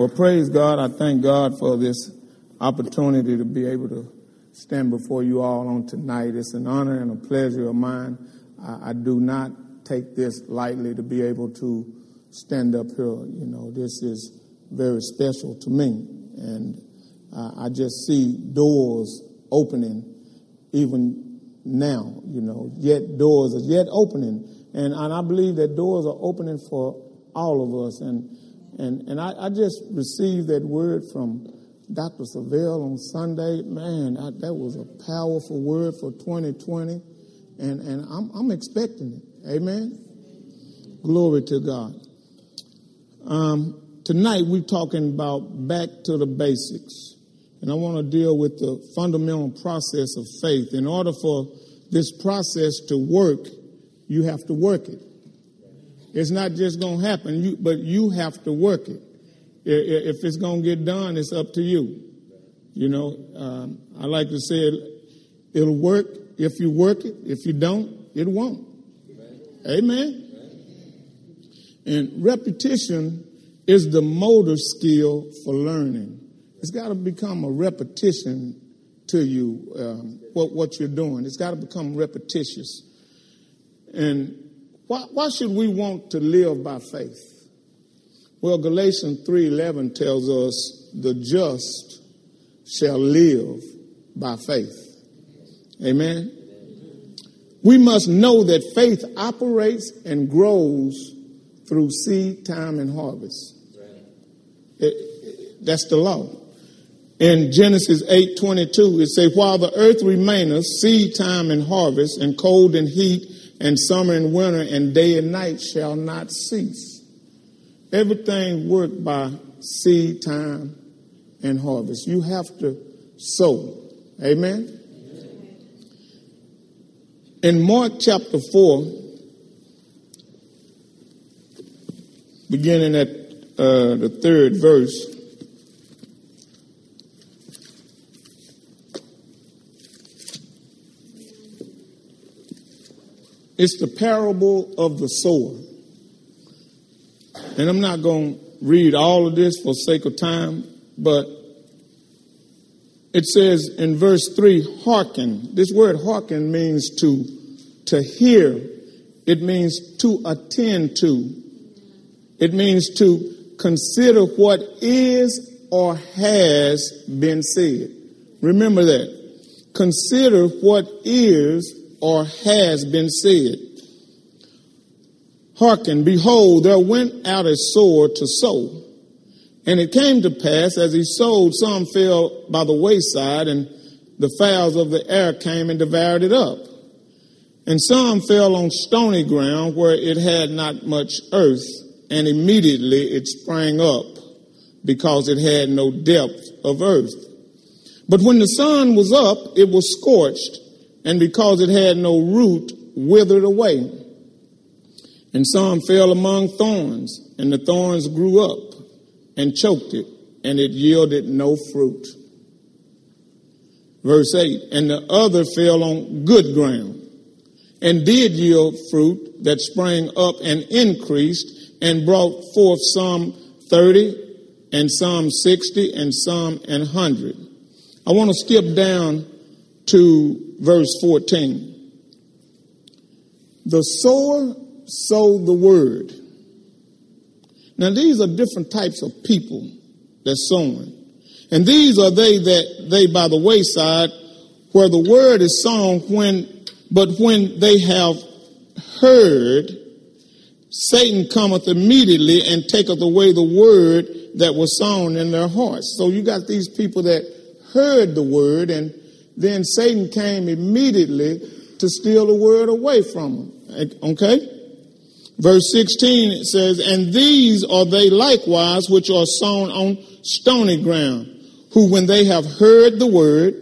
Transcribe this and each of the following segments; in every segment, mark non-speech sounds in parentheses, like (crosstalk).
Well, praise God. I thank God for this opportunity to be able to stand before you all on tonight. It's an honor and a pleasure of mine. I, I do not take this lightly to be able to stand up here. You know, this is very special to me. And uh, I just see doors opening even now, you know, yet doors are yet opening. And, and I believe that doors are opening for all of us. And, and, and I, I just received that word from Dr. Savelle on Sunday. Man, I, that was a powerful word for 2020. And, and I'm, I'm expecting it. Amen. Glory to God. Um, tonight we're talking about back to the basics. And I want to deal with the fundamental process of faith. In order for this process to work, you have to work it. It's not just going to happen, you, but you have to work it. If it's going to get done, it's up to you. You know, um, I like to say it, it'll work if you work it. If you don't, it won't. Amen. And repetition is the motor skill for learning. It's got to become a repetition to you, um, what, what you're doing. It's got to become repetitious. And why, why should we want to live by faith? Well, Galatians 3.11 tells us the just shall live by faith. Amen? We must know that faith operates and grows through seed time and harvest. It, that's the law. In Genesis 8:22, it says, "While the earth remaineth, seed time and harvest, and cold and heat, and summer and winter and day and night shall not cease. Everything worked by seed time and harvest. You have to sow. Amen? In Mark chapter 4, beginning at uh, the third verse, It's the parable of the sower. And I'm not going to read all of this for sake of time, but it says in verse 3 hearken. This word hearken means to, to hear, it means to attend to, it means to consider what is or has been said. Remember that. Consider what is or has been said. Hearken, behold, there went out a sower to sow. And it came to pass, as he sowed, some fell by the wayside, and the fowls of the air came and devoured it up. And some fell on stony ground where it had not much earth, and immediately it sprang up, because it had no depth of earth. But when the sun was up, it was scorched, and because it had no root, withered away. And some fell among thorns, and the thorns grew up and choked it, and it yielded no fruit. Verse 8, and the other fell on good ground, and did yield fruit that sprang up and increased, and brought forth some 30, and some 60, and some an 100. I want to skip down to verse 14. The sower sowed the word. Now, these are different types of people that's sowing. And these are they that they by the wayside where the word is sown when, but when they have heard, Satan cometh immediately and taketh away the word that was sown in their hearts. So you got these people that heard the word and then Satan came immediately to steal the word away from them. Okay? Verse 16 it says, And these are they likewise which are sown on stony ground, who when they have heard the word,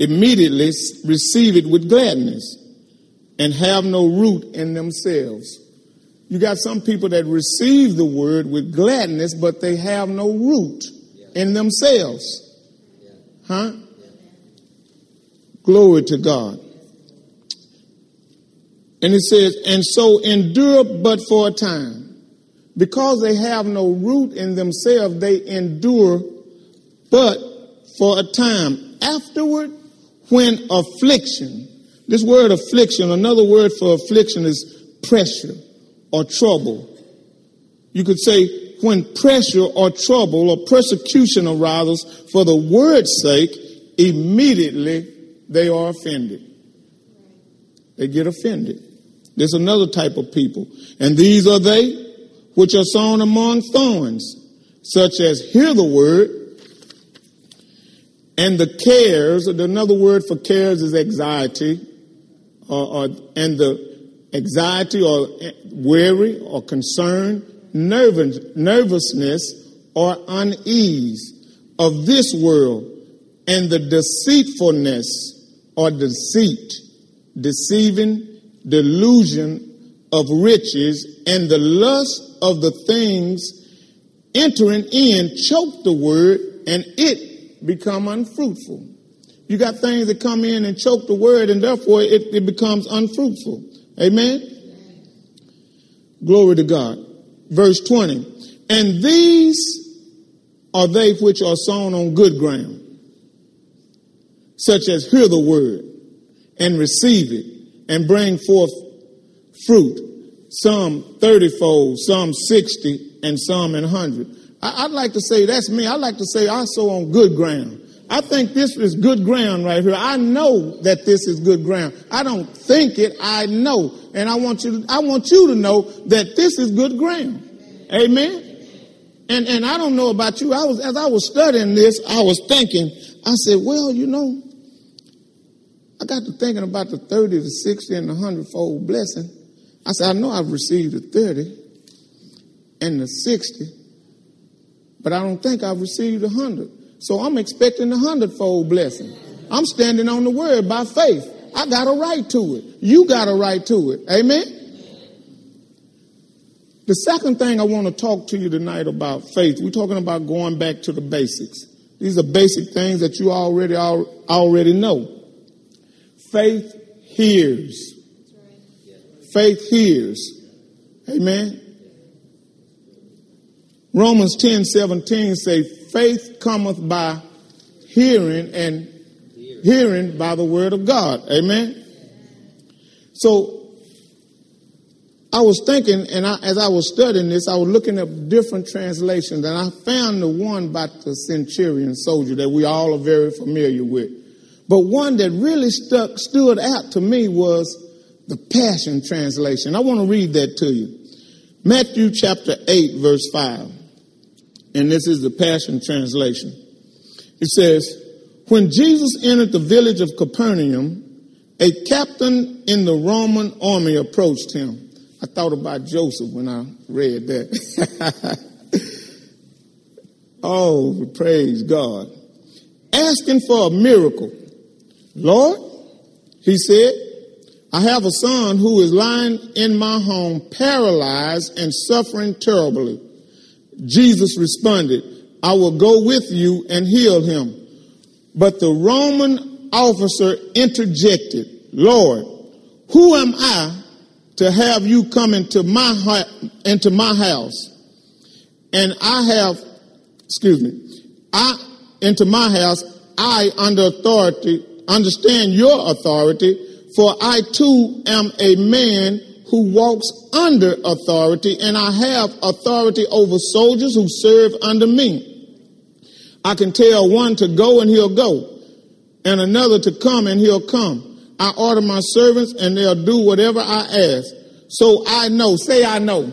immediately receive it with gladness and have no root in themselves. You got some people that receive the word with gladness, but they have no root in themselves. Huh? Glory to God. And it says, and so endure but for a time. Because they have no root in themselves, they endure but for a time. Afterward, when affliction, this word affliction, another word for affliction is pressure or trouble. You could say when pressure or trouble or persecution arises for the word's sake, immediately they are offended. They get offended. There's another type of people. And these are they which are sown among thorns, such as hear the word, and the cares, another word for cares is anxiety, or, or, and the anxiety or eh, weary or concern, nervous, nervousness or unease of this world, and the deceitfulness or deceit, deceiving, delusion of riches, and the lust of the things entering in choke the word, and it become unfruitful. You got things that come in and choke the word, and therefore it, it becomes unfruitful. Amen? Glory to God. Verse 20. And these are they which are sown on good ground, such as hear the word and receive it and bring forth fruit, some 30 fold, some 60, and some in 100. I, would like to say that's me. I'd like to say I sow on good ground. I think this is good ground right here. I know that this is good ground. I don't think it, I know. And I want you to, I want you to know that this is good ground. Amen. And and I don't know about you. I was as I was studying this, I was thinking, I said, well, you know, I got to thinking about the 30, the 60, and the 100 fold blessing. I said, I know I've received the 30 and the 60, but I don't think I've received the 100. So I'm expecting the hundredfold blessing. I'm standing on the word by faith. I got a right to it. You got a right to it. Amen? The second thing I want to talk to you tonight about faith, we're talking about going back to the basics. These are basic things that you already already know. Faith hears. Faith hears. Amen. Romans 10 17 say, faith cometh by hearing and hearing by the word of God. Amen. So I was thinking, and I, as I was studying this, I was looking at different translations, and I found the one about the centurion soldier that we all are very familiar with. But one that really stuck, stood out to me was the Passion Translation. I want to read that to you. Matthew chapter 8, verse 5 and this is the Passion Translation. It says, When Jesus entered the village of Capernaum, a captain in the Roman army approached him. I thought about Joseph when I read that. (laughs) oh, praise God. Asking for a miracle. Lord, he said, I have a son who is lying in my home, paralyzed and suffering terribly. Jesus responded, I will go with you and heal him. But the Roman officer interjected, Lord, who am I to have you come into my, into my house? And I have, excuse me, I, into my house, I under authority, understand your authority, for I too am a man who walks under authority, and I have authority over soldiers who serve under me. I can tell one to go and he'll go, and another to come and he'll come. I order my servants and they'll do whatever I ask. So I know, say I know.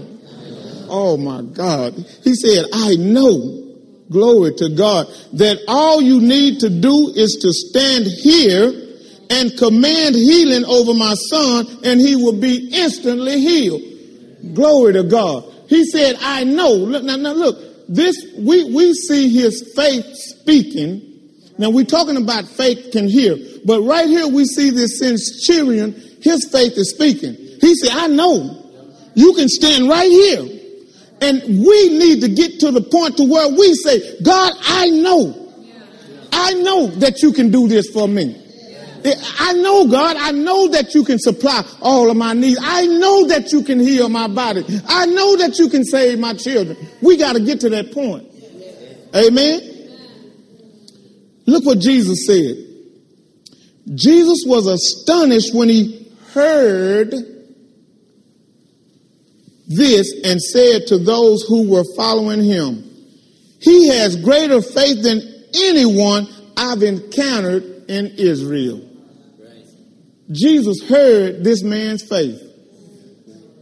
Oh my God. He said, I know, glory to God, that all you need to do is to stand here and command healing over my son, and he will be instantly healed. Glory to God. He said, I know. Look, now, now look, this, we, we see his faith speaking. Now we're talking about faith can hear, but right here we see this centurion, his faith is speaking. He said, I know. You can stand right here. And we need to get to the point to where we say, God, I know. I know that you can do this for me. I know, God, I know that you can supply all of my needs. I know that you can heal my body. I know that you can save my children. We got to get to that point. Amen. Look what Jesus said. Jesus was astonished when he heard this and said to those who were following him, He has greater faith than anyone I've encountered in Israel. Jesus heard this man's faith.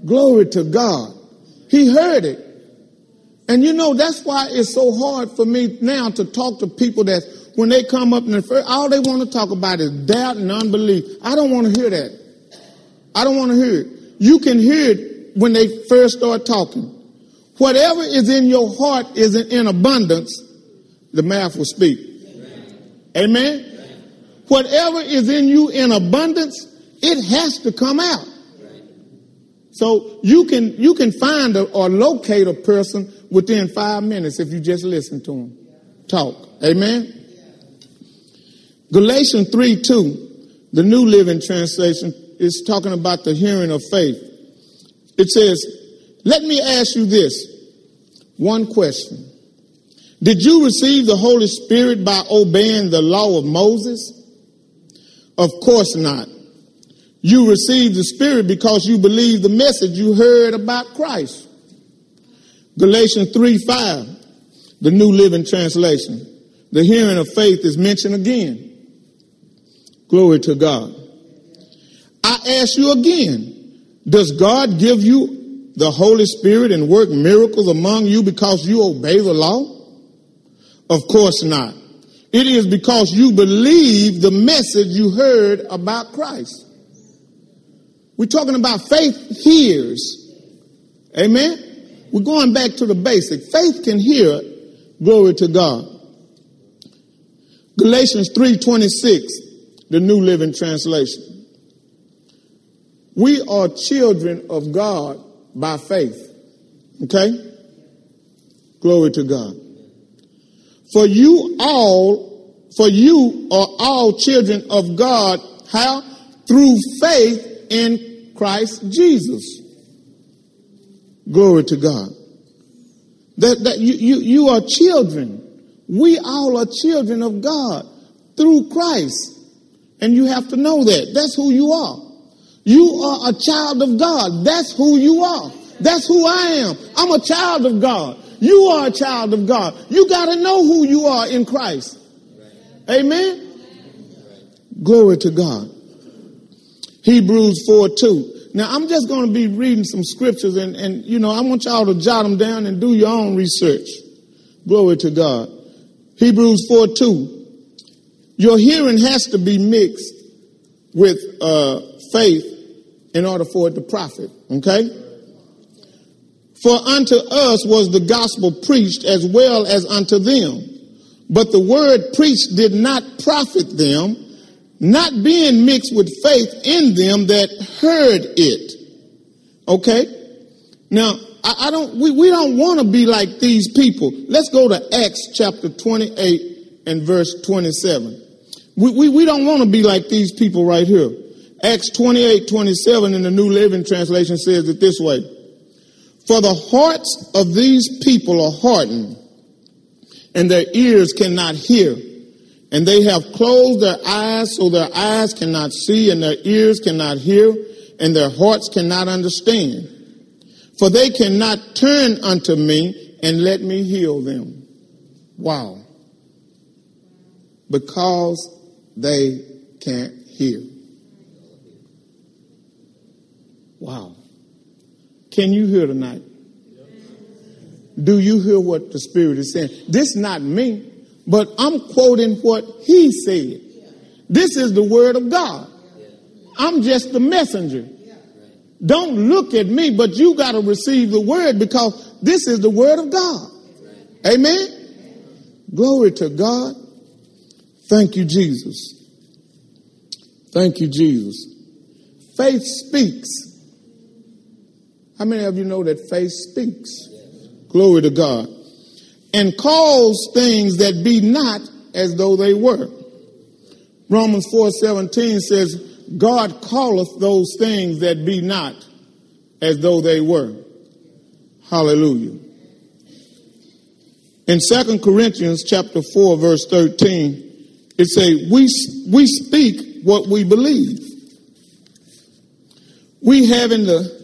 Glory to God. He heard it. And you know, that's why it's so hard for me now to talk to people that when they come up and the first, all they want to talk about is doubt and unbelief. I don't want to hear that. I don't want to hear it. You can hear it when they first start talking. Whatever is in your heart is in abundance, the mouth will speak. Amen. Whatever is in you in abundance, it has to come out. So you can you can find a, or locate a person within five minutes if you just listen to them talk. Amen. Galatians 3 2, the New Living Translation, is talking about the hearing of faith. It says, Let me ask you this one question. Did you receive the Holy Spirit by obeying the law of Moses? Of course not. You received the Spirit because you believed the message you heard about Christ. Galatians 3 5, the New Living Translation. The hearing of faith is mentioned again. Glory to God. I ask you again, does God give you the Holy Spirit and work miracles among you because you obey the law? Of course not. It is because you believe the message you heard about Christ. We're talking about faith hears. Amen? We're going back to the basic. Faith can hear. Glory to God. Galatians 3:26, the New Living Translation. We are children of God by faith. Okay? Glory to God. For you all, for you are all children of God. How? Through faith in Christ Jesus. Glory to God. That, that you, you, you are children. We all are children of God through Christ. And you have to know that. That's who you are. You are a child of God. That's who you are. That's who I am. I'm a child of God. You are a child of God. You got to know who you are in Christ. Amen. Glory to God. Hebrews 4 2. Now, I'm just going to be reading some scriptures, and, and, you know, I want y'all to jot them down and do your own research. Glory to God. Hebrews 4 2. Your hearing has to be mixed with uh, faith in order for it to profit. Okay? For unto us was the gospel preached as well as unto them. But the word preached did not profit them, not being mixed with faith in them that heard it. Okay? Now, I, I don't, we, we don't want to be like these people. Let's go to Acts chapter 28 and verse 27. We, we, we don't want to be like these people right here. Acts 28, 27 in the New Living Translation says it this way. For the hearts of these people are hardened, and their ears cannot hear. And they have closed their eyes so their eyes cannot see, and their ears cannot hear, and their hearts cannot understand. For they cannot turn unto me and let me heal them. Wow. Because they can't hear. Wow. Can you hear tonight? Do you hear what the Spirit is saying? This not me, but I'm quoting what He said. This is the Word of God. I'm just the messenger. Don't look at me, but you got to receive the Word because this is the Word of God. Amen? Glory to God. Thank you, Jesus. Thank you, Jesus. Faith speaks. How many of you know that faith speaks? Glory to God. And calls things that be not as though they were. Romans 4:17 says, God calleth those things that be not as though they were. Hallelujah. In 2 Corinthians chapter 4 verse 13, it says, we, we speak what we believe. We having the,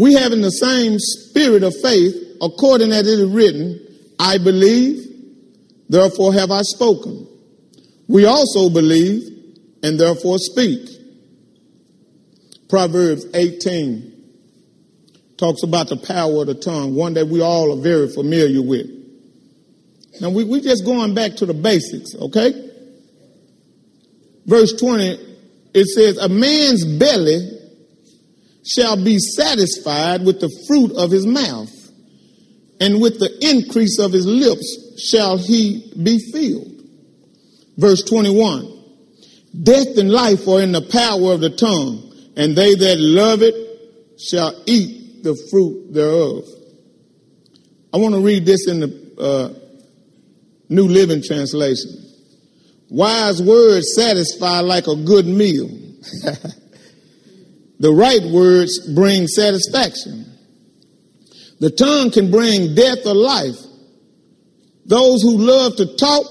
we having the same spirit of faith according as it is written, I believe, therefore have I spoken. We also believe and therefore speak. Proverbs 18 talks about the power of the tongue, one that we all are very familiar with. Now we, we just going back to the basics, okay? Verse 20, it says, A man's belly shall be satisfied with the fruit of his mouth, and with the increase of his lips shall he be filled. Verse 21, Death and life are in the power of the tongue, and they that love it shall eat the fruit thereof. I want to read this in the uh, New Living Translation. Wise words satisfy like a good meal. (laughs) the right words bring satisfaction. The tongue can bring death or life. Those who love to talk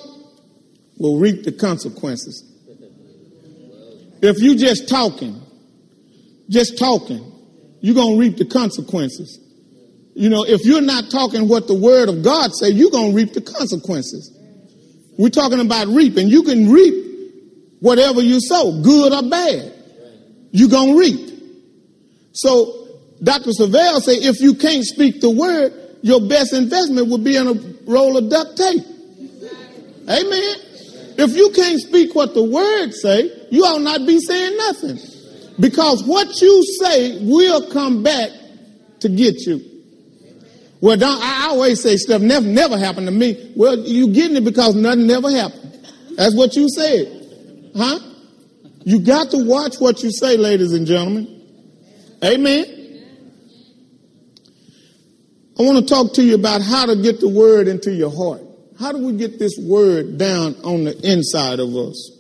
will reap the consequences. If you just talking, just talking, you're going to reap the consequences. You know, if you're not talking what the word of God say, you're going to reap the consequences. We're talking about reaping. You can reap whatever you sow, good or bad. You're going to reap. So Dr. Savelle say if you can't speak the word, your best investment would be in a roll of duct tape. Amen. If you can't speak what the word say, you ought not be saying nothing. Because what you say will come back to get you. Well, don't, I always say stuff never, never happened to me. Well, you getting it because nothing never happened. That's what you said. Huh? You got to watch what you say, ladies and gentlemen. Amen. I want to talk to you about how to get the word into your heart. How do we get this word down on the inside of us?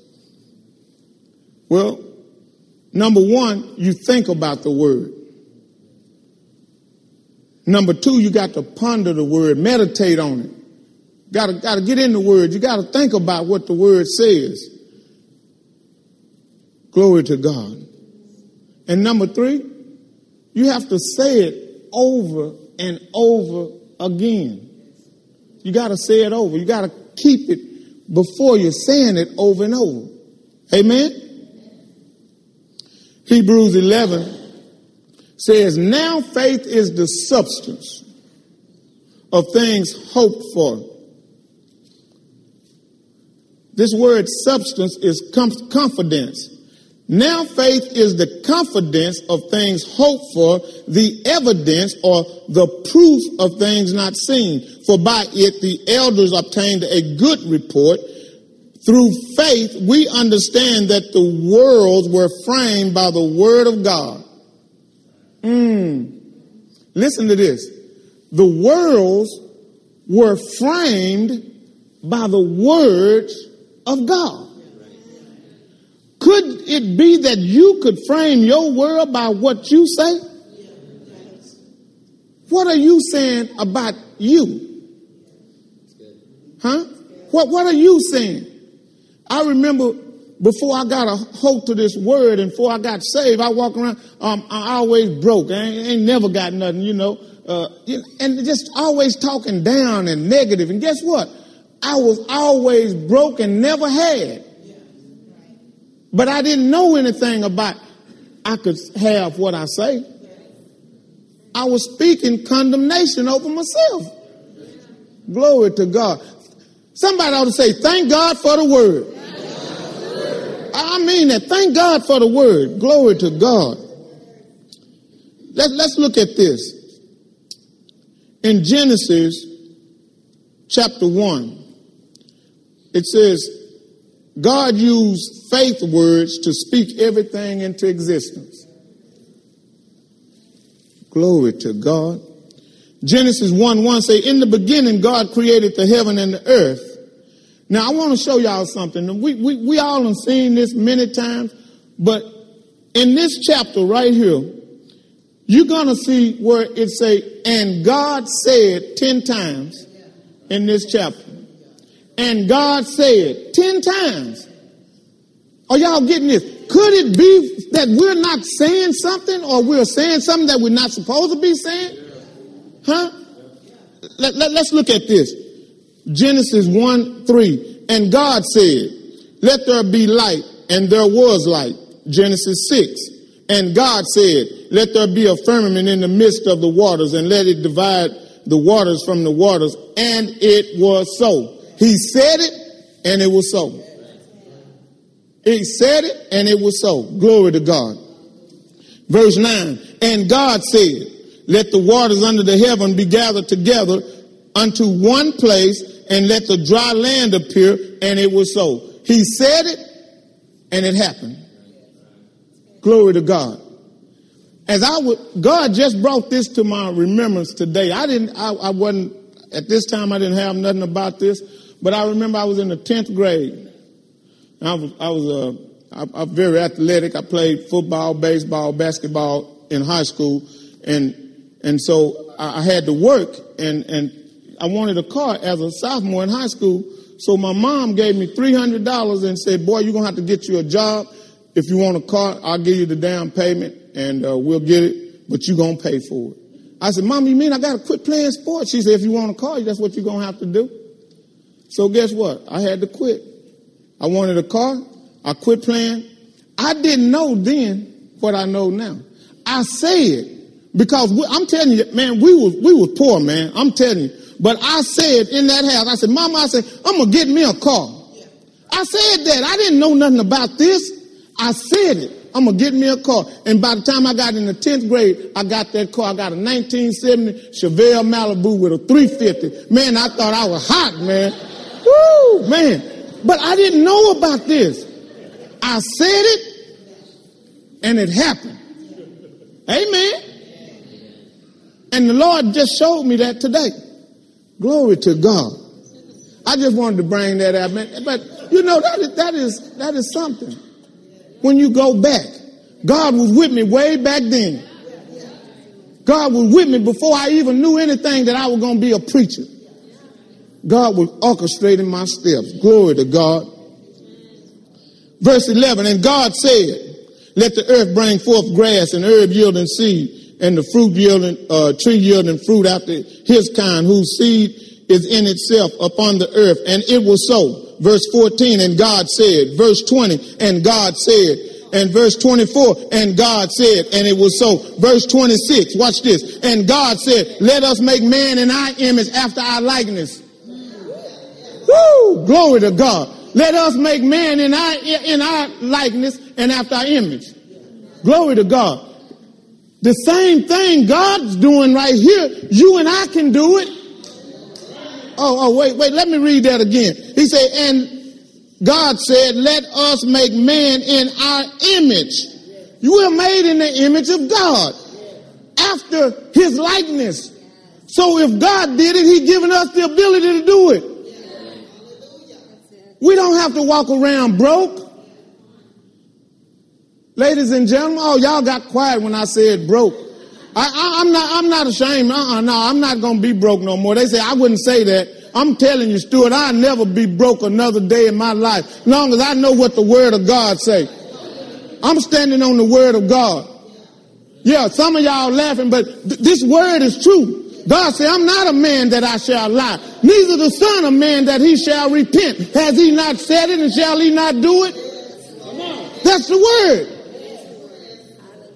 Well, number one, you think about the word. Number two, you got to ponder the word, meditate on it. Got to, got to get in the word. You got to think about what the word says. Glory to God. And number three, you have to say it over and over again. You got to say it over. You got to keep it before you're saying it over and over. Amen? Hebrews 11 says, Now faith is the substance of things hoped for. This word substance is confidence. Now faith is the confidence of things hoped for, the evidence or the proof of things not seen. For by it the elders obtained a good report. Through faith we understand that the worlds were framed by the word of God Mm. Listen to this. The worlds were framed by the words of God. Could it be that you could frame your world by what you say? What are you saying about you? Huh? What, what are you saying? I remember before I got a hold to this word and before I got saved, I walk around, um, I always broke. I ain't, ain't never got nothing, you know, uh, and just always talking down and negative. And guess what? I was always broke and never had. But I didn't know anything about I could have what I say. I was speaking condemnation over myself. Glory to God. Somebody ought to say, thank God for the word. I mean that. Thank God for the word. Glory to God. Let, let's look at this. In Genesis chapter 1, it says, God used faith words to speak everything into existence. Glory to God. Genesis 1 1 say, In the beginning, God created the heaven and the earth. Now I want to show y'all something. We, we, we all have seen this many times, but in this chapter right here, you're going to see where it say, and God said 10 times in this chapter. And God said 10 times. Are y'all getting this? Could it be that we're not saying something or we're saying something that we're not supposed to be saying? Huh? Let, let, let's look at this. Genesis 1 3. And God said, Let there be light, and there was light. Genesis 6. And God said, Let there be a firmament in the midst of the waters, and let it divide the waters from the waters. And it was so. He said it, and it was so. He said it, and it was so. Glory to God. Verse 9. And God said, Let the waters under the heaven be gathered together unto one place, and let the dry land appear, and it was so. He said it, and it happened. Glory to God. As I would, God just brought this to my remembrance today. I didn't, I, I wasn't, at this time I didn't have nothing about this, but I remember I was in the 10th grade. I was, I was, uh, I, I'm very athletic. I played football, baseball, basketball in high school. And, and so I, I had to work and, and I wanted a car as a sophomore in high school. So my mom gave me $300 and said, boy, you're going to have to get you a job. If you want a car, I'll give you the down payment and uh, we'll get it, but you're going to pay for it. I said, Mom, you mean I got to quit playing sports? She said, if you want a car, that's what you're going to have to do. So guess what? I had to quit. I wanted a car. I quit playing. I didn't know then what I know now. I said, because we, I'm telling you, man, we was, we was poor, man. I'm telling you. But I said in that house, I said, Mama, I said, I'm to get me a car. I said that. I didn't know nothing about this. I said it. I'm to get me a car. And by the time I got in the 10th grade, I got that car. I got a 1970 Chevelle Malibu with a 350. Man, I thought I was hot, man. Woo, man. But I didn't know about this. I said it and it happened. Amen. And the Lord just showed me that today. Glory to God. I just wanted to bring that out, man. But you know, that is, that is, that is something. When you go back, God was with me way back then. God was with me before I even knew anything that I was going to be a preacher. God was orchestrating my steps. Glory to God. Verse 11, and God said, let the earth bring forth grass and herb yielding seed and the fruit yielding, uh, tree yielding fruit after his kind, whose seed is in itself upon the earth. And it was so. Verse 14, and God said. Verse 20, and God said. And verse 24, and God said, and it was so. Verse 26, watch this. And God said, let us make man in our image after our likeness. Woo! Glory to God. Let us make man in our, in our likeness and after our image. Glory to God. The same thing God's doing right here, you and I can do it. Oh, oh, wait, wait, let me read that again. He said, and God said, let us make man in our image. You are made in the image of God after his likeness. So if God did it, He's given us the ability to do it. We don't have to walk around broke. Ladies and gentlemen, oh, y'all got quiet when I said broke. I, am not, I'm not ashamed. Uh-uh, no, I'm not going to be broke no more. They say I wouldn't say that. I'm telling you, Stuart, I'll never be broke another day in my life, as long as I know what the word of God say. I'm standing on the word of God. Yeah, some of y'all laughing, but th- this word is true. God said, I'm not a man that I shall lie, neither the son of man that he shall repent. Has he not said it and shall he not do it? That's the word.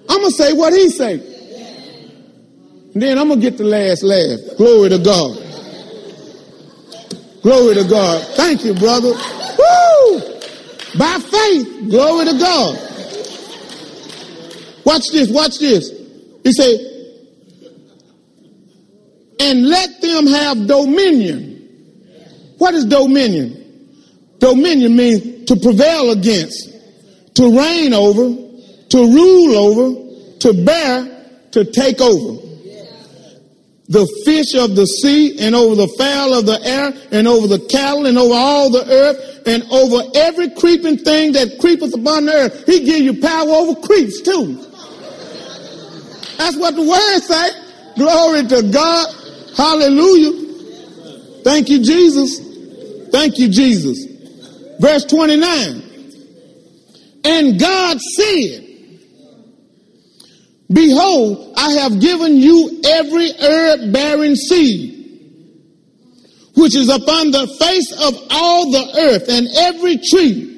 I'm going to say what he say. And then I'm going to get the last laugh. Glory to God. Glory to God. Thank you, brother. Woo! By faith. Glory to God. Watch this. Watch this. He said, and let them have dominion. What is dominion? Dominion means to prevail against, to reign over, to rule over, to bear, to take over. the fish of the sea and over the fowl of the air and over the cattle and over all the earth and over every creeping thing that creepeth upon the earth. He give you power over creeps too. That's what the word say. Glory to God. Hallelujah. Thank you, Jesus. Thank you, Jesus. Verse 29. And God said, Behold, I have given you every herb bearing seed which is upon the face of all the earth, and every tree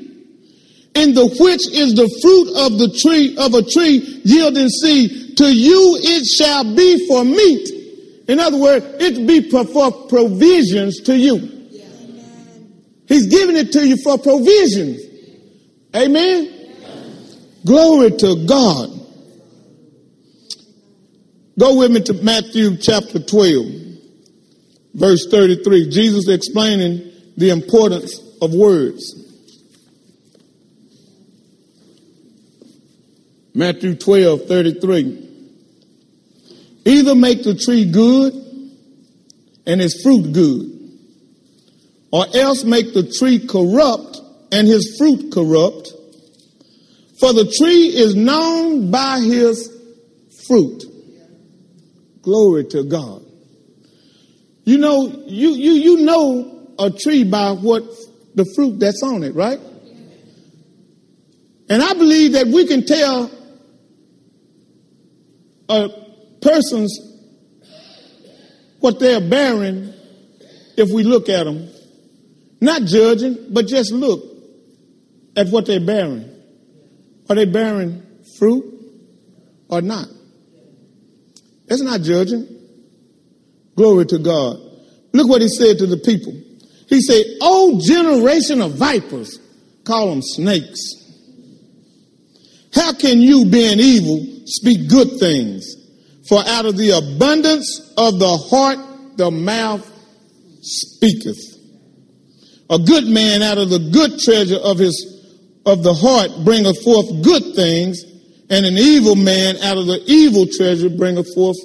in the which is the fruit of the tree of a tree yielding seed. To you it shall be for meat. In other words, it be for provisions to you. He's giving it to you for provisions. Amen. Glory to God. Go with me to Matthew chapter 12 verse 33. Jesus explaining the importance of words. Matthew 12, 33. Either make the tree good and its fruit good, or else make the tree corrupt and his fruit corrupt. For the tree is known by his fruit. Glory to God. You know, you, you, you know a tree by what the fruit that's on it, right? And I believe that we can tell a person's what they're bearing if we look at them. Not judging, but just look at what they're bearing. Are they bearing fruit or not? It's not judging. Glory to God. Look what he said to the people. He said, Oh, generation of vipers, call them snakes. How can you, being evil, speak good things? For out of the abundance of the heart, the mouth speaketh. A good man out of the good treasure of his of the heart bringeth forth good things, and an evil man out of the evil treasure bringeth forth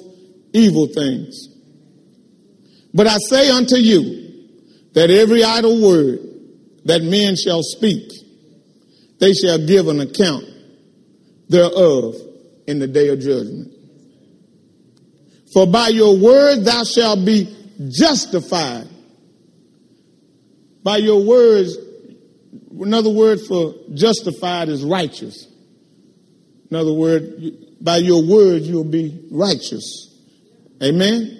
evil things. But I say unto you that every idle word that men shall speak, they shall give an account thereof in the day of judgment. For by your word thou shalt be justified. By your words, another word for justified is righteous. In other words, by your word you'll be righteous. Amen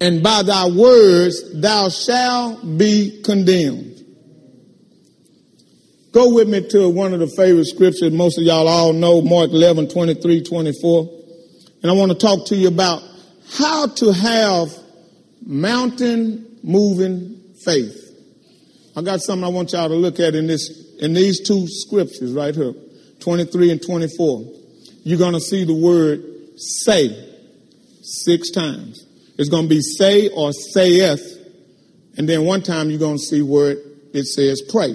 and by thy words thou shalt be condemned. Go with me to one of the favorite scriptures most of y'all all know, Mark 11, 23, 24. And I want to talk to you about how to have mountain moving faith. I got something I want y'all to look at in this, in these two scriptures right here, 23 and 24. You're going to see the word say six times. It's going to be say or saith. And then one time you're going to see where it says pray.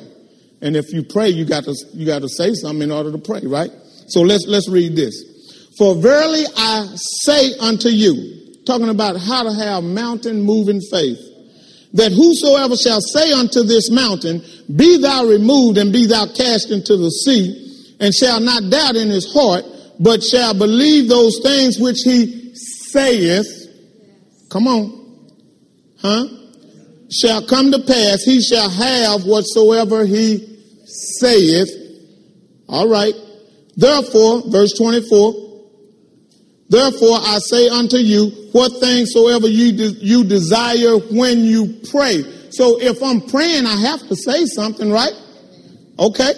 And if you pray, you got to, you got to say something in order to pray, right? So let's, let's read this. For verily I say unto you, talking about how to have mountain moving faith, that whosoever shall say unto this mountain, be thou removed and be thou cast into the sea, and shall not doubt in his heart, but shall believe those things which he saith, Come on. Huh? Shall come to pass, he shall have whatsoever he saith. All right. Therefore, verse 24, therefore I say unto you, what things soever you, de- you desire when you pray. So if I'm praying, I have to say something, right? Okay.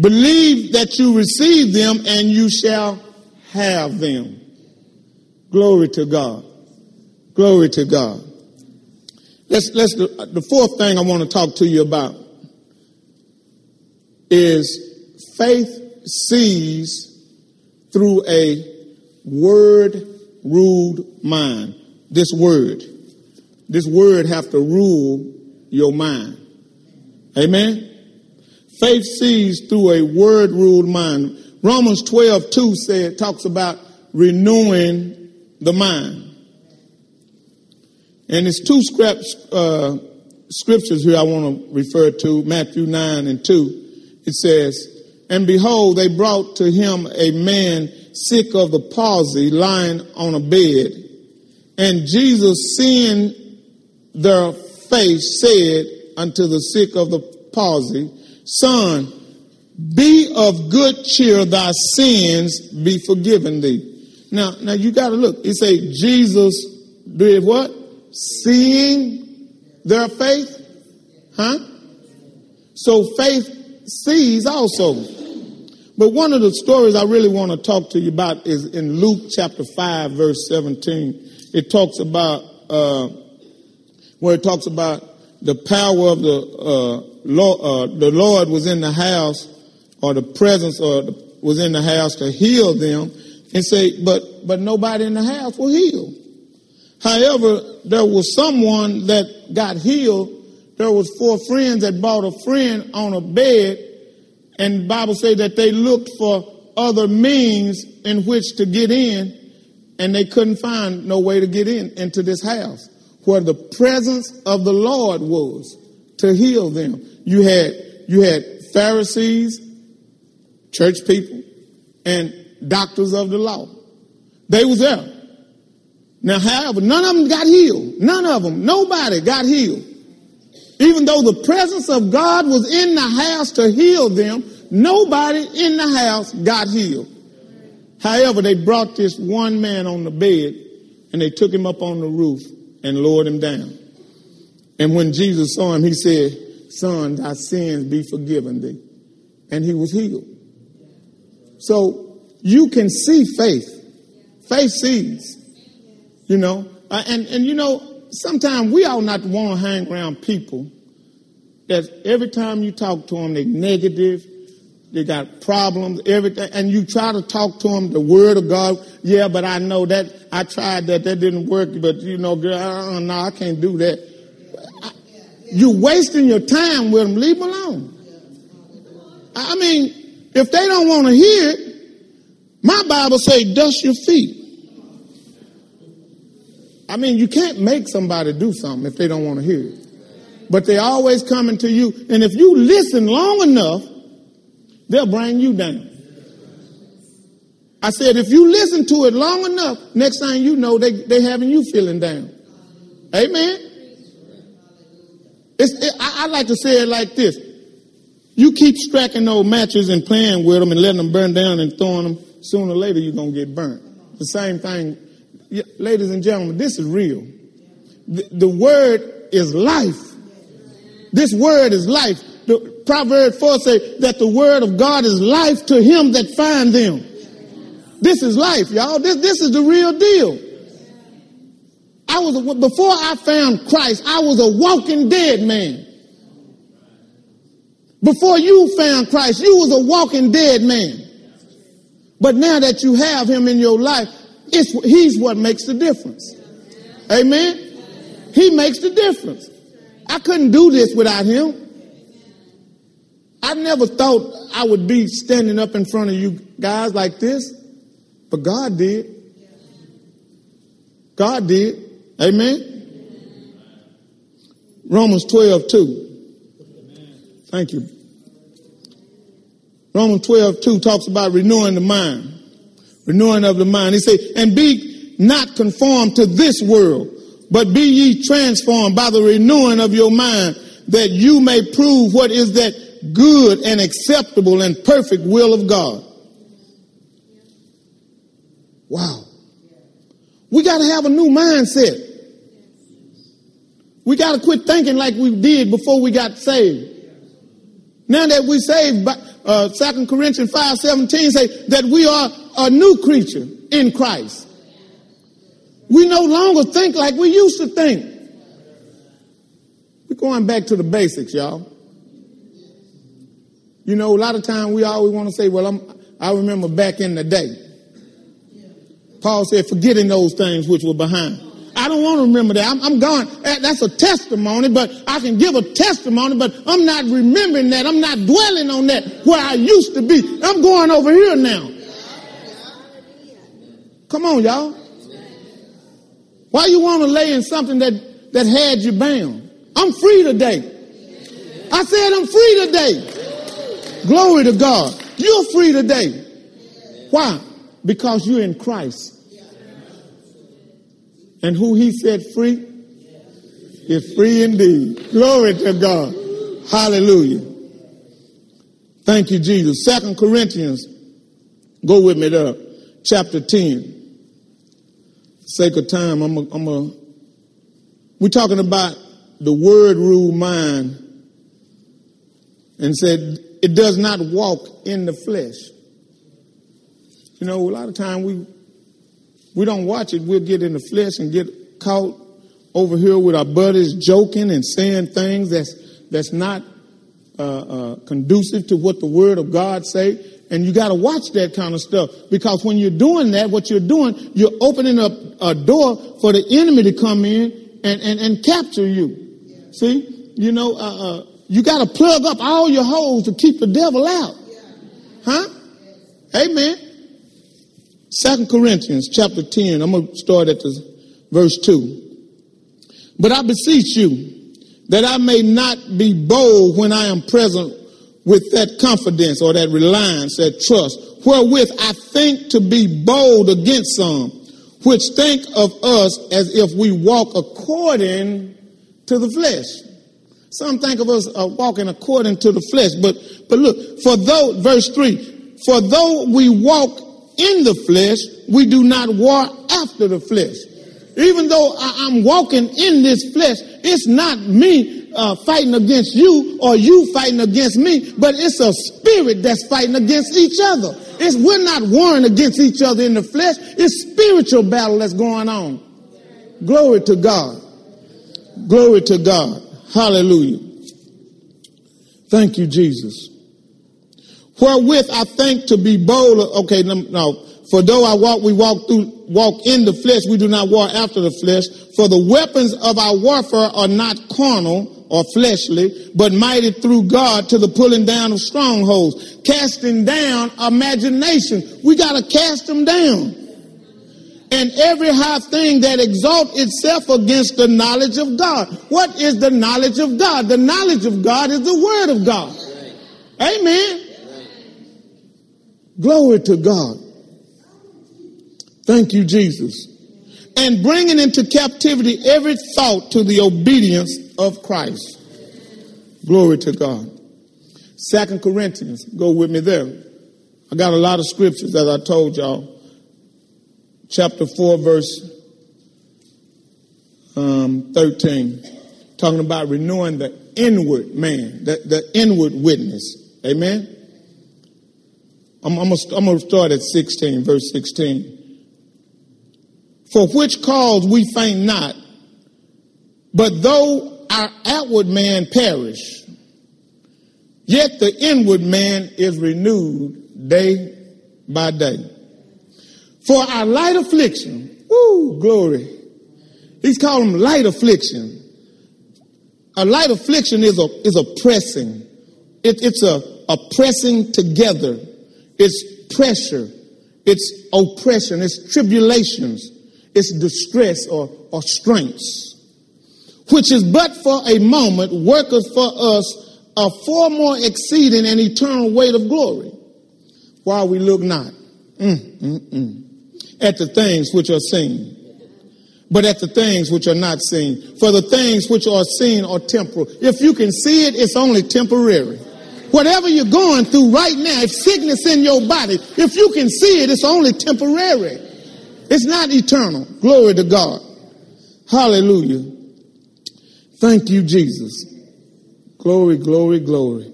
Believe that you receive them and you shall have them. Glory to God. Glory to God. Let's, let's, the fourth thing I want to talk to you about is faith sees through a word ruled mind. This word. This word have to rule your mind. Amen. Faith sees through a word ruled mind. Romans 12, 2 said, talks about renewing the mind. And it's two scripts, uh, scriptures here I want to refer to Matthew 9 and 2. It says, And behold, they brought to him a man sick of the palsy lying on a bed. And Jesus, seeing their faith, said unto the sick of the palsy, Son, be of good cheer, thy sins be forgiven thee. Now, now you got to look. It say Jesus did what? Seeing their faith, huh? So faith sees also. But one of the stories I really want to talk to you about is in Luke chapter 5, verse 17. It talks about, uh, where it talks about the power of the, uh, Lord, uh, the Lord was in the house or the presence or the, was in the house to heal them and say, but, but nobody in the house was healed. However, there was someone that got healed. There was four friends that bought a friend on a bed and Bible say that they looked for other means in which to get in and they couldn't find no way to get in into this house where the presence of the Lord was to heal them. You had, you had Pharisees, church people, and doctors of the law. They was there. Now, however, none of them got healed. None of them. Nobody got healed. Even though the presence of God was in the house to heal them, nobody in the house got healed. However, they brought this one man on the bed and they took him up on the roof and lowered him down. And when Jesus saw him, he said, Son, thy sins be forgiven thee. And he was healed. So you can see faith. Faith sees. You know, uh, and, and you know, sometimes we all not want to hang around people that every time you talk to them, they're negative, they got problems, everything, and you try to talk to them the word of God. Yeah, but I know that I tried that, that didn't work, but you know, girl, uh, no, I can't do that. You're wasting your time with them. Leave them alone. I mean, if they don't want to hear it, my Bible say, dust your feet. I mean, you can't make somebody do something if they don't want to hear it. But they always coming to you. And if you listen long enough, they'll bring you down. I said, if you listen to it long enough, next thing you know, they, they having you feeling down. Amen. It's, it, I, I like to say it like this. You keep striking those matches and playing with them and letting them burn down and throwing them, sooner or later you're going to get burnt. The same thing yeah, ladies and gentlemen, this is real. The, the, word is life. This word is life. The Proverb 4 say that the word of God is life to him that find them. This is life, y'all. This, this is the real deal. I was, a, before I found Christ, I was a walking dead man. Before you found Christ, you was a walking dead man. But now that you have him in your life, it's, he's what makes the difference. Amen. He makes the difference. I couldn't do this without him. I never thought I would be standing up in front of you guys like this, but God did. God did. Amen. Romans 12, 2. Thank you. Romans 12, 2 talks about renewing the mind renewing of the mind. He said, and be not conformed to this world, but be ye transformed by the renewing of your mind, that you may prove what is that good and acceptable and perfect will of God. Wow. We got to have a new mindset. We got to quit thinking like we did before we got saved. Now that we saved, uh, 2 Corinthians 5 17 say that we are a new creature in Christ. We no longer think like we used to think. We're going back to the basics, y'all. You know, a lot of times we always want to say, well, I'm, I remember back in the day. Paul said, forgetting those things which were behind. I don't want to remember that. I'm, I'm gone. That's a testimony, but I can give a testimony, but I'm not remembering that. I'm not dwelling on that where I used to be. I'm going over here now. Come on, y'all. Why you want to lay in something that, that had you bound? I'm free today. I said I'm free today. Glory to God. You're free today. Why? Because you're in Christ. And who he set free is free indeed. Glory to God. Hallelujah. Thank you, Jesus. Second Corinthians, go with me there, chapter 10 sake of time, I'm a, we're talking about the word rule mind and said it does not walk in the flesh. You know, a lot of time we we don't watch it. We'll get in the flesh and get caught over here with our buddies joking and saying things that's that's not uh, uh, conducive to what the Word of God say. And you got to watch that kind of stuff because when you're doing that, what you're doing, you're opening up a door for the enemy to come in and, and, and capture you. See, you know, uh, uh you got to plug up all your holes to keep the devil out. Huh? Amen. Second Corinthians chapter 10. I'm going to start at the verse 2. But I beseech you that I may not be bold when I am present with that confidence or that reliance, that trust, wherewith I think to be bold against some, which think of us as if we walk according to the flesh. Some think of us uh, walking according to the flesh, but but look, for though verse three, for though we walk in the flesh, we do not war after the flesh. Even though I, am walking in this flesh, it's not me uh, fighting against you or you fighting against me, but it's a spirit that's fighting against each other. It's, we're not warring against each other in the flesh. It's spiritual battle that's going on. Glory to God. Glory to God. Hallelujah. Thank you, Jesus. Wherewith I think to be bold. Okay, no. for though I walk, we walk through, walk in the flesh, we do not war after the flesh. For the weapons of our warfare are not carnal, or fleshly, but mighty through God to the pulling down of strongholds, casting down imagination. We got to cast them down. And every high thing that exalts itself against the knowledge of God. What is the knowledge of God? The knowledge of God is the word of God. Amen. Glory to God. Thank you, Jesus. And bringing into captivity every thought to the obedience of Christ. Glory to God. Second Corinthians, go with me there. I got a lot of scriptures as I told y'all. Chapter 4, verse um, 13, talking about renewing the inward man, the, the inward witness. Amen? I'm, I'm going to start at 16, verse 16. For which cause we faint not, but though our outward man perish, yet the inward man is renewed day by day. For our light affliction, woo, glory. He's calling them light affliction. A light affliction is a is a pressing. It, it's a, a pressing together. It's pressure. It's oppression. It's tribulations. It's distress or, or strengths which is but for a moment, worketh for us a far more exceeding and eternal weight of glory, while we look not mm, mm, mm, at the things which are seen, but at the things which are not seen. For the things which are seen are temporal. If you can see it, it's only temporary. Whatever you're going through right now, if sickness in your body, if you can see it, it's only temporary. It's not eternal. Glory to God. Hallelujah. Thank you, Jesus. Glory, glory, glory.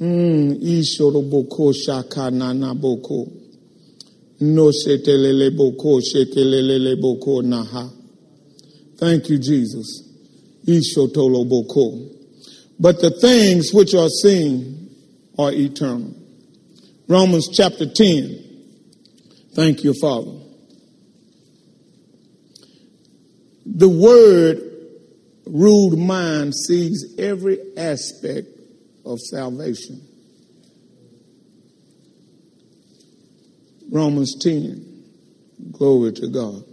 Mm. Thank you, Jesus. But the things which are seen are eternal. Romans chapter 10. Thank you, Father. The word ruled mind sees every aspect of salvation. Romans 10. Glory to God.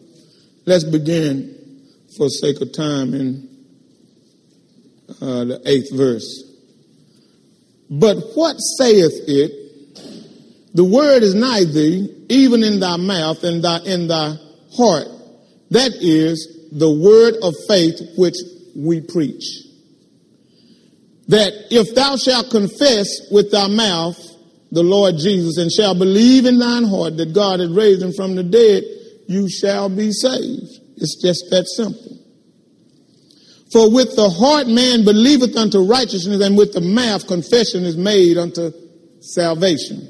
Let's begin for sake of time in uh, the eighth verse. But what saith it? The word is nigh thee, even in thy mouth and thy, in thy heart. That is the word of faith which we preach. That if thou shalt confess with thy mouth the Lord Jesus and shall believe in thine heart that God has raised him from the dead, you shall be saved. It's just that simple. For with the heart man believeth unto righteousness, and with the mouth confession is made unto salvation.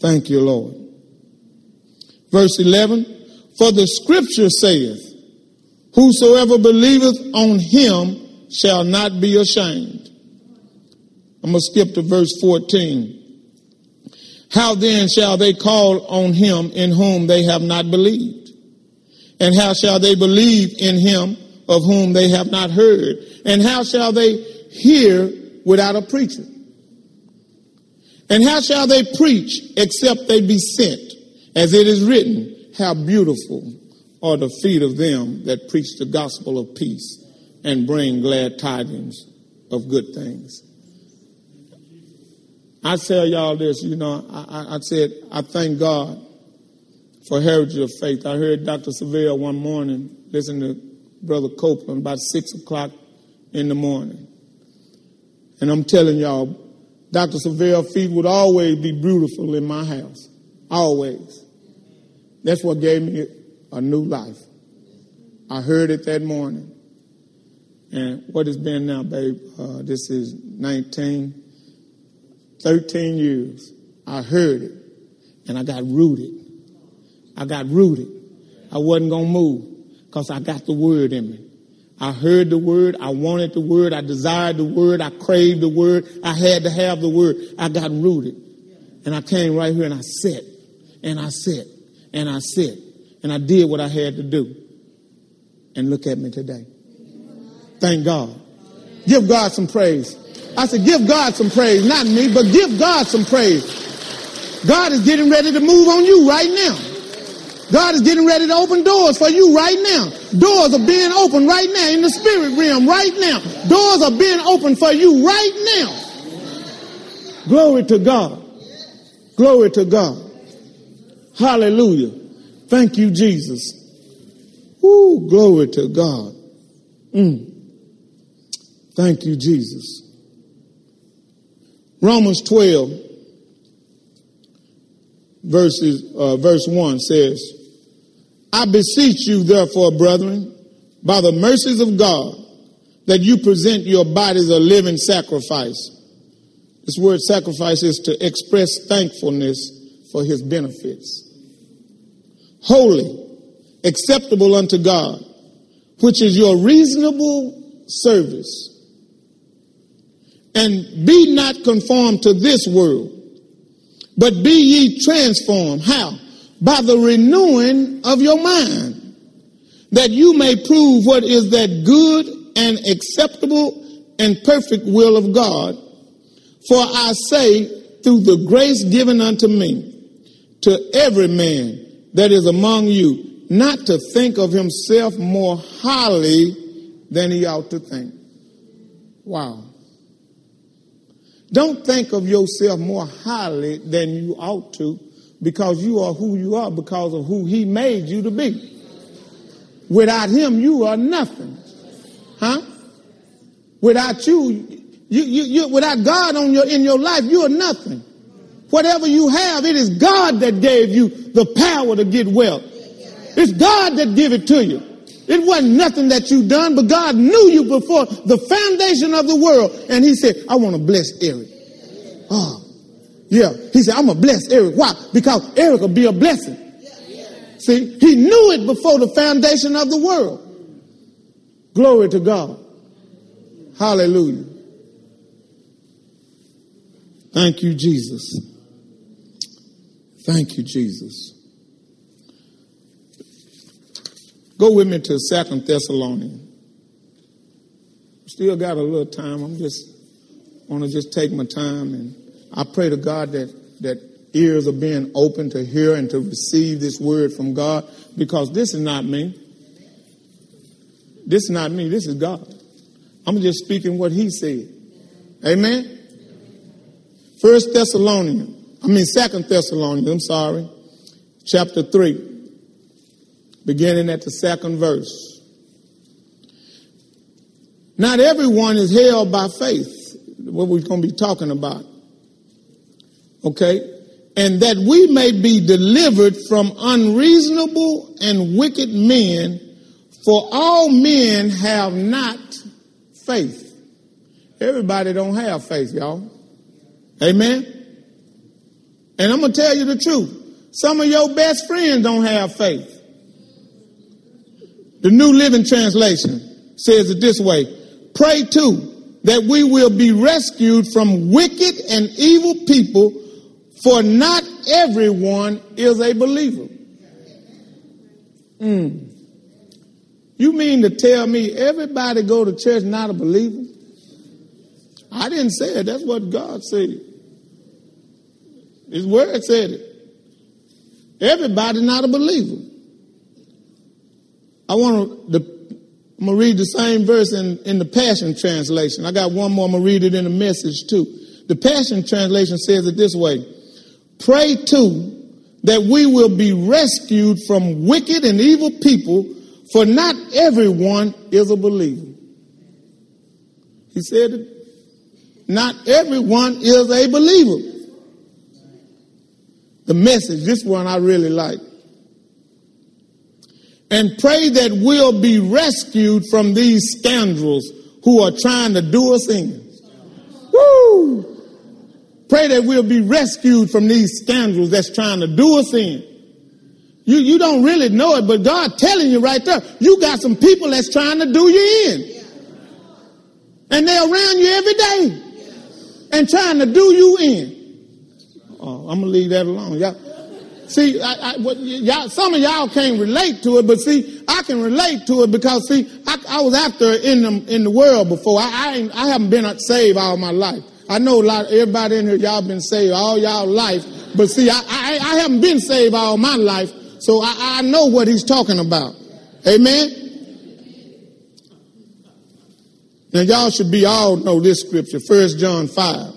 Thank you, Lord. Verse 11, For the scripture saith, Whosoever believeth on him shall not be ashamed. I'm going to skip to verse 14. How then shall they call on him in whom they have not believed? And how shall they believe in him of whom they have not heard? And how shall they hear without a preacher? And how shall they preach except they be sent? As it is written, how beautiful are the feet of them that preach the gospel of peace and bring glad tidings of good things. I tell y'all this, you know, I, I, said, I thank God for heritage of faith. I heard Dr. Savelle one morning, listen to Brother Copeland about six o'clock in the morning. And I'm telling y'all, Dr. Savelle feet would always be beautiful in my house. Always. That's what gave me a new life. I heard it that morning. And what has been now, babe? Uh, this is 19, 13 years. I heard it and I got rooted. I got rooted. I wasn't going to move because I got the word in me. I heard the word. I wanted the word. I desired the word. I craved the word. I had to have the word. I got rooted. And I came right here and I sat and I sat and I sat and I did what I had to do. And look at me today. Thank God. Give God some praise. I said, give God some praise. Not me, but give God some praise. God is getting ready to move on you right now. God is getting ready to open doors for you right now. Doors are being opened right now in the spirit realm right now. Doors are being opened for you right now. Glory to God. Glory to God. Hallelujah. Thank you, Jesus. Ooh, glory to God. Mm. Thank you, Jesus. Romans 12, verses, uh, verse 1 says, I beseech you, therefore, brethren, by the mercies of God, that you present your bodies a living sacrifice. This word sacrifice is to express thankfulness for his benefits. Holy, acceptable unto God, which is your reasonable service. And be not conformed to this world, but be ye transformed. How? by the renewing of your mind, that you may prove what is that good and acceptable and perfect will of God. For I say, through the grace given unto me, to every man that is among you, not to think of himself more highly than he ought to think. Wow. Don't think of yourself more highly than you ought to because you are who you are because of who he made you to be. Without him, you are nothing. Huh? Without you, you, you, you without God on your, in your life, you are nothing. Whatever you have, it is God that gave you the power to get wealth. It's God that give it to you. It wasn't nothing that you done, but God knew you before the foundation of the world. And he said, I want to bless Eric. Oh, yeah. He said, I'm going to bless Eric. Why? Because Eric will be a blessing. See, he knew it before the foundation of the world. Glory to God. Hallelujah. Thank you, Jesus. Thank you, Jesus. Go with me to Second Thessalonians. Still got a little time. I'm just want to just take my time and I pray to God that, that ears are being open to hear and to receive this word from God because this is not me. This is not me, this is God. I'm just speaking what he said. Amen. First Thessalonians, I mean Second Thessalonians, I'm sorry, chapter 3, beginning at the second verse. Not everyone is held by faith, what we're going to be talking about. Okay? And that we may be delivered from unreasonable and wicked men, for all men have not faith. Everybody don't have faith, y'all. Amen? And I'm going to tell you the truth. Some of your best friends don't have faith. The New Living Translation says it this way Pray too that we will be rescued from wicked and evil people, for not everyone is a believer. Mm. You mean to tell me everybody go to church not a believer? I didn't say it. That's what God said. His word said it. Everybody not a believer. I want to, I'm going to read the same verse in, in the Passion Translation. I got one more. I'm going to read it in the message too. The Passion Translation says it this way. Pray too that we will be rescued from wicked and evil people for not everyone is a believer. He said, Not everyone is a believer. The message, this one I really like. And pray that we'll be rescued from these scoundrels who are trying to do us in. Woo! Pray that we'll be rescued from these scoundrels that's trying to do us in. You, you don't really know it, but God telling you right there, you got some people that's trying to do you in. And they're around you every day and trying to do you in. I'm gonna leave that alone. Y'all, see, I, I, what, y'all, some of y'all can't relate to it, but see, I can relate to it because see, I, I was after in the in the world before. I I, haven't been saved all my life. I know a lot. Everybody in here, y'all been saved all y'all life, but see, I, I I haven't been saved all my life. So I, I know what he's talking about. Amen. Now y'all should be all know this scripture, First John 5.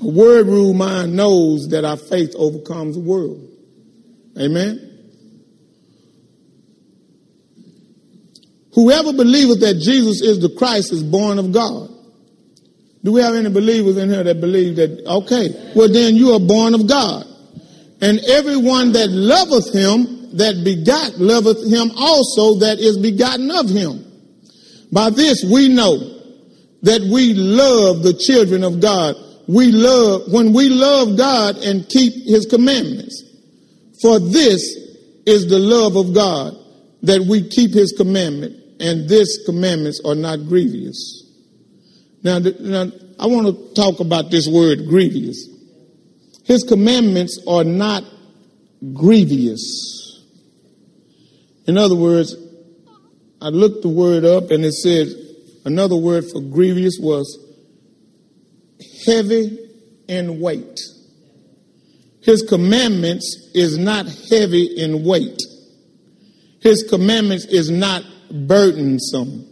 A word rule mind knows that our faith overcomes the world. Amen. Whoever believeth that Jesus is the Christ is born of God. Do we have any believers in here that believe that? Okay, well then you are born of God. And everyone that loveth him, that begot, loveth him also that is begotten of him. By this we know that we love the children of God. We love, when we love God and keep his commandments. For this is the love of God, that we keep his commandment, and this commandments are not grievous. Now, now I want to talk about this word grievous. His commandments are not grievous. In other words, I looked the word up and it said another word for grievous was heavy in weight. His commandments is not heavy in weight. His commandments is not burdensome.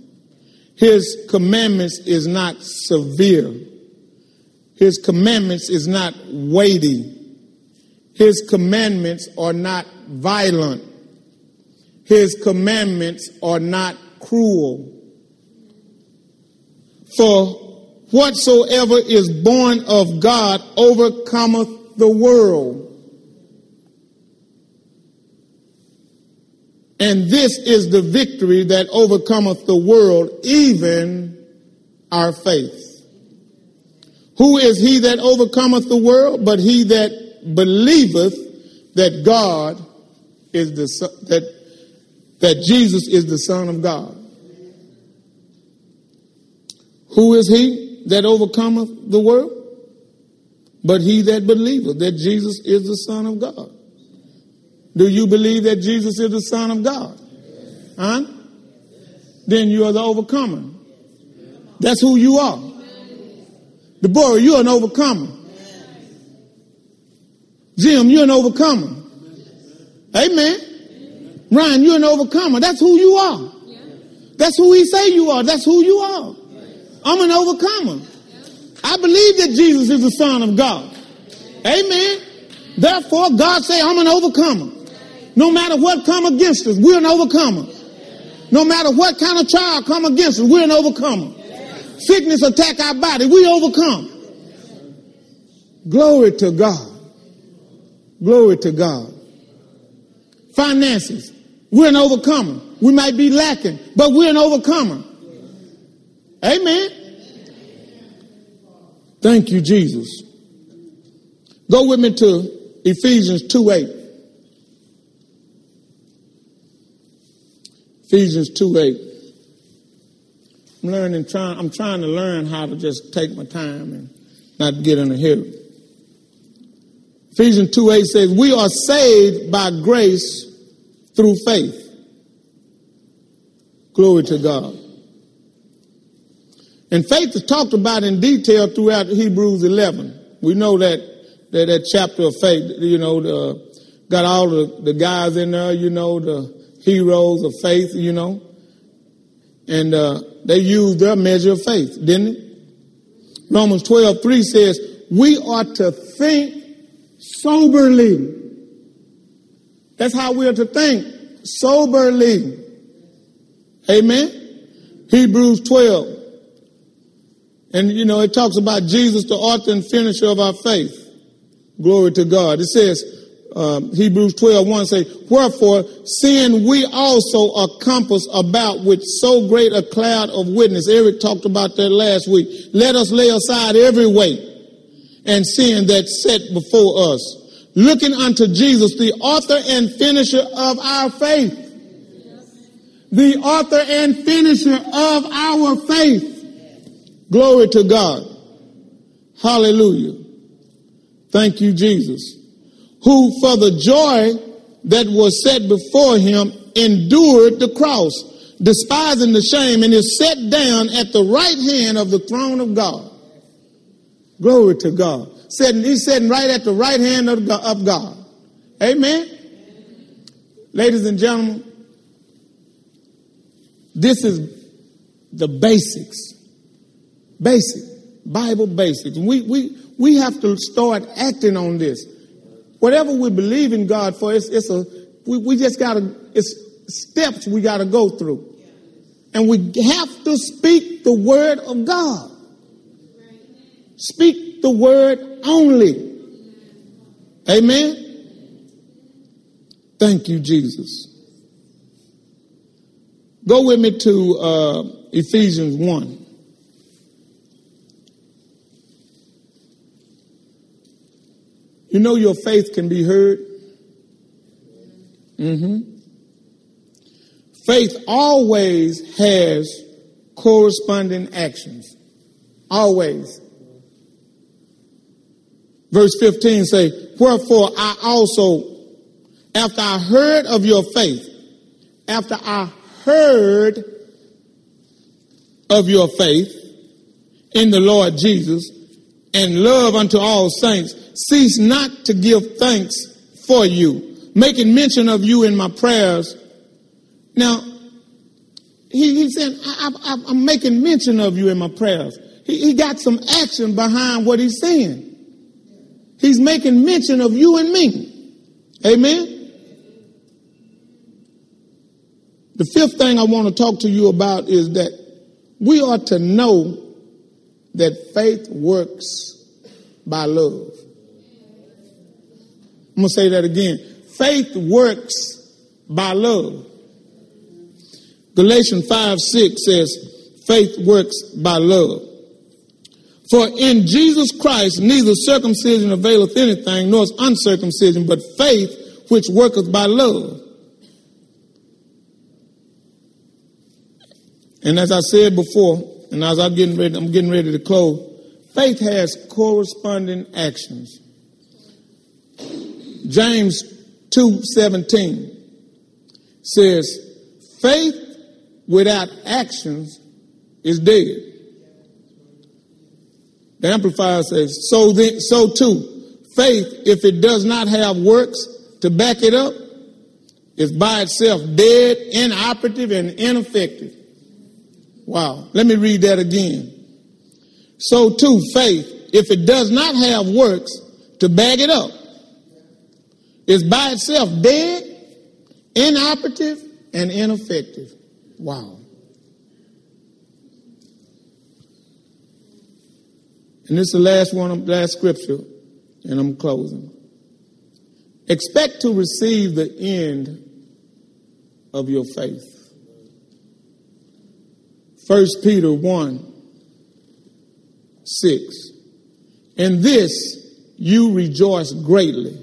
His commandments is not severe. His commandments is not weighty. His commandments are not violent. His commandments are not cruel. For whatsoever is born of God overcometh the world. And this is the victory that overcometh the world, even our faith. Who is he that overcometh the world? But he that believeth that God is the that that Jesus is the Son of God. Who is he that overcometh the world? But he that believeth that Jesus is the Son of God. Do you believe that Jesus is the Son of God? Huh? Then you are the overcomer. That's who you are. Deborah, you're an overcomer. Jim, you're an overcomer. Amen. Ryan, you're an overcomer. That's who you are. That's who he say you are. That's who you are. I'm an overcomer. I believe that Jesus is the Son of God. Amen. Therefore, God say I'm an overcomer. No matter what come against us, we're an overcomer. No matter what kind of trial come against us, we're an overcomer. Sickness attack our body, we overcome. Glory to God. Glory to God. Finances, we're an overcomer. We might be lacking, but we're an overcomer. Amen. Thank you, Jesus. Go with me to Ephesians 2 8. Ephesians 2 8. I'm learning, trying, I'm trying to learn how to just take my time and not get in a hurry. Ephesians 2 8 says, We are saved by grace through faith. Glory to God. And faith is talked about in detail throughout Hebrews 11. We know that that, that chapter of faith, you know, the, got all the, the guys in there, you know, the heroes of faith, you know. And uh, they used their measure of faith, didn't it? Romans 12, 3 says, we are to think soberly. That's how we are to think, soberly. Amen? Hebrews 12. And, you know, it talks about Jesus, the author and finisher of our faith. Glory to God. It says, um, Hebrews 12, 1 say, Wherefore, seeing we also are compassed about with so great a cloud of witness. Eric talked about that last week. Let us lay aside every weight and sin that set before us. Looking unto Jesus, the author and finisher of our faith. The author and finisher of our faith. Glory to God. Hallelujah. Thank you, Jesus. Who for the joy that was set before him endured the cross, despising the shame, and is set down at the right hand of the throne of God. Glory to God. Sitting, he's sitting right at the right hand of God. Amen. Ladies and gentlemen, this is the basics. Basic. Bible basics. We, we, we have to start acting on this. Whatever we believe in God for, it's, it's a, we, we just gotta, it's steps we gotta go through. And we have to speak the word of God. Speak the word only. Amen. Thank you, Jesus. Go with me to uh, Ephesians 1. You know your faith can be heard? Mm-hmm. Faith always has corresponding actions. Always. Verse 15 say, Wherefore I also, after I heard of your faith, after I heard of your faith in the Lord Jesus and love unto all saints, cease not to give thanks for you, making mention of you in my prayers. Now, he, he said, I, am making mention of you in my prayers. He, he got some action behind what he's saying. He's making mention of you and me. Amen. The fifth thing I want to talk to you about is that we ought to know that faith works by love. I'm going to say that again. Faith works by love. Galatians 5 6 says, faith works by love. For in Jesus Christ neither circumcision availeth anything, nor is uncircumcision, but faith which worketh by love. And as I said before, and as I'm getting ready, I'm getting ready to close, faith has corresponding actions. James 2:17 says, faith without actions is dead. The Amplifier says, so then, so too, faith, if it does not have works to back it up, is by itself dead, inoperative, and ineffective. Wow. Let me read that again. So too, faith, if it does not have works to bag it up, is by itself dead, inoperative, and ineffective. Wow. And this is the last one, last scripture, and I'm closing. Expect to receive the end of your faith. 1 Peter 1 6. In this you rejoice greatly,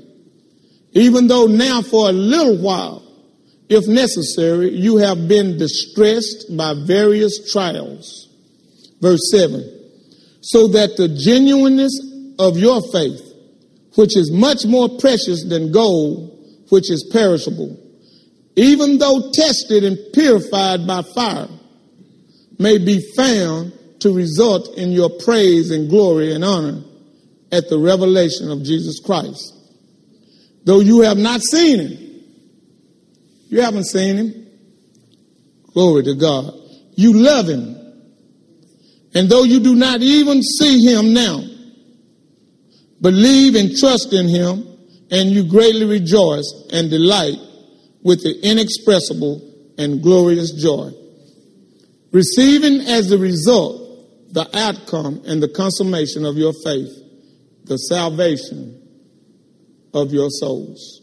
even though now for a little while, if necessary, you have been distressed by various trials. Verse 7 so that the genuineness of your faith, which is much more precious than gold, which is perishable, even though tested and purified by fire, may be found to result in your praise and glory and honor at the revelation of Jesus Christ. Though you have not seen him, you haven't seen him. Glory to God. You love him and though you do not even see him now, believe and trust in him, and you greatly rejoice and delight with the inexpressible and glorious joy. Receiving as the result the outcome and the consummation of your faith, the salvation of your souls.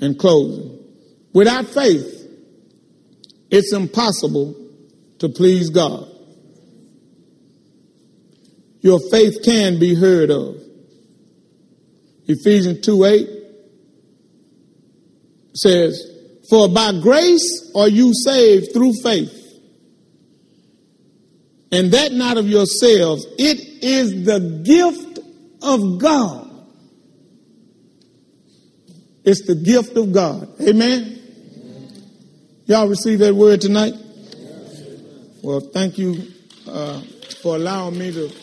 In closing, without faith, it's impossible to please God. Your faith can be heard of. Ephesians 2 8 says, For by grace are you saved through faith. And that not of yourselves, it is the gift of God. It's the gift of God. Amen. Y'all receive that word tonight? Well, thank you uh, for allowing me to.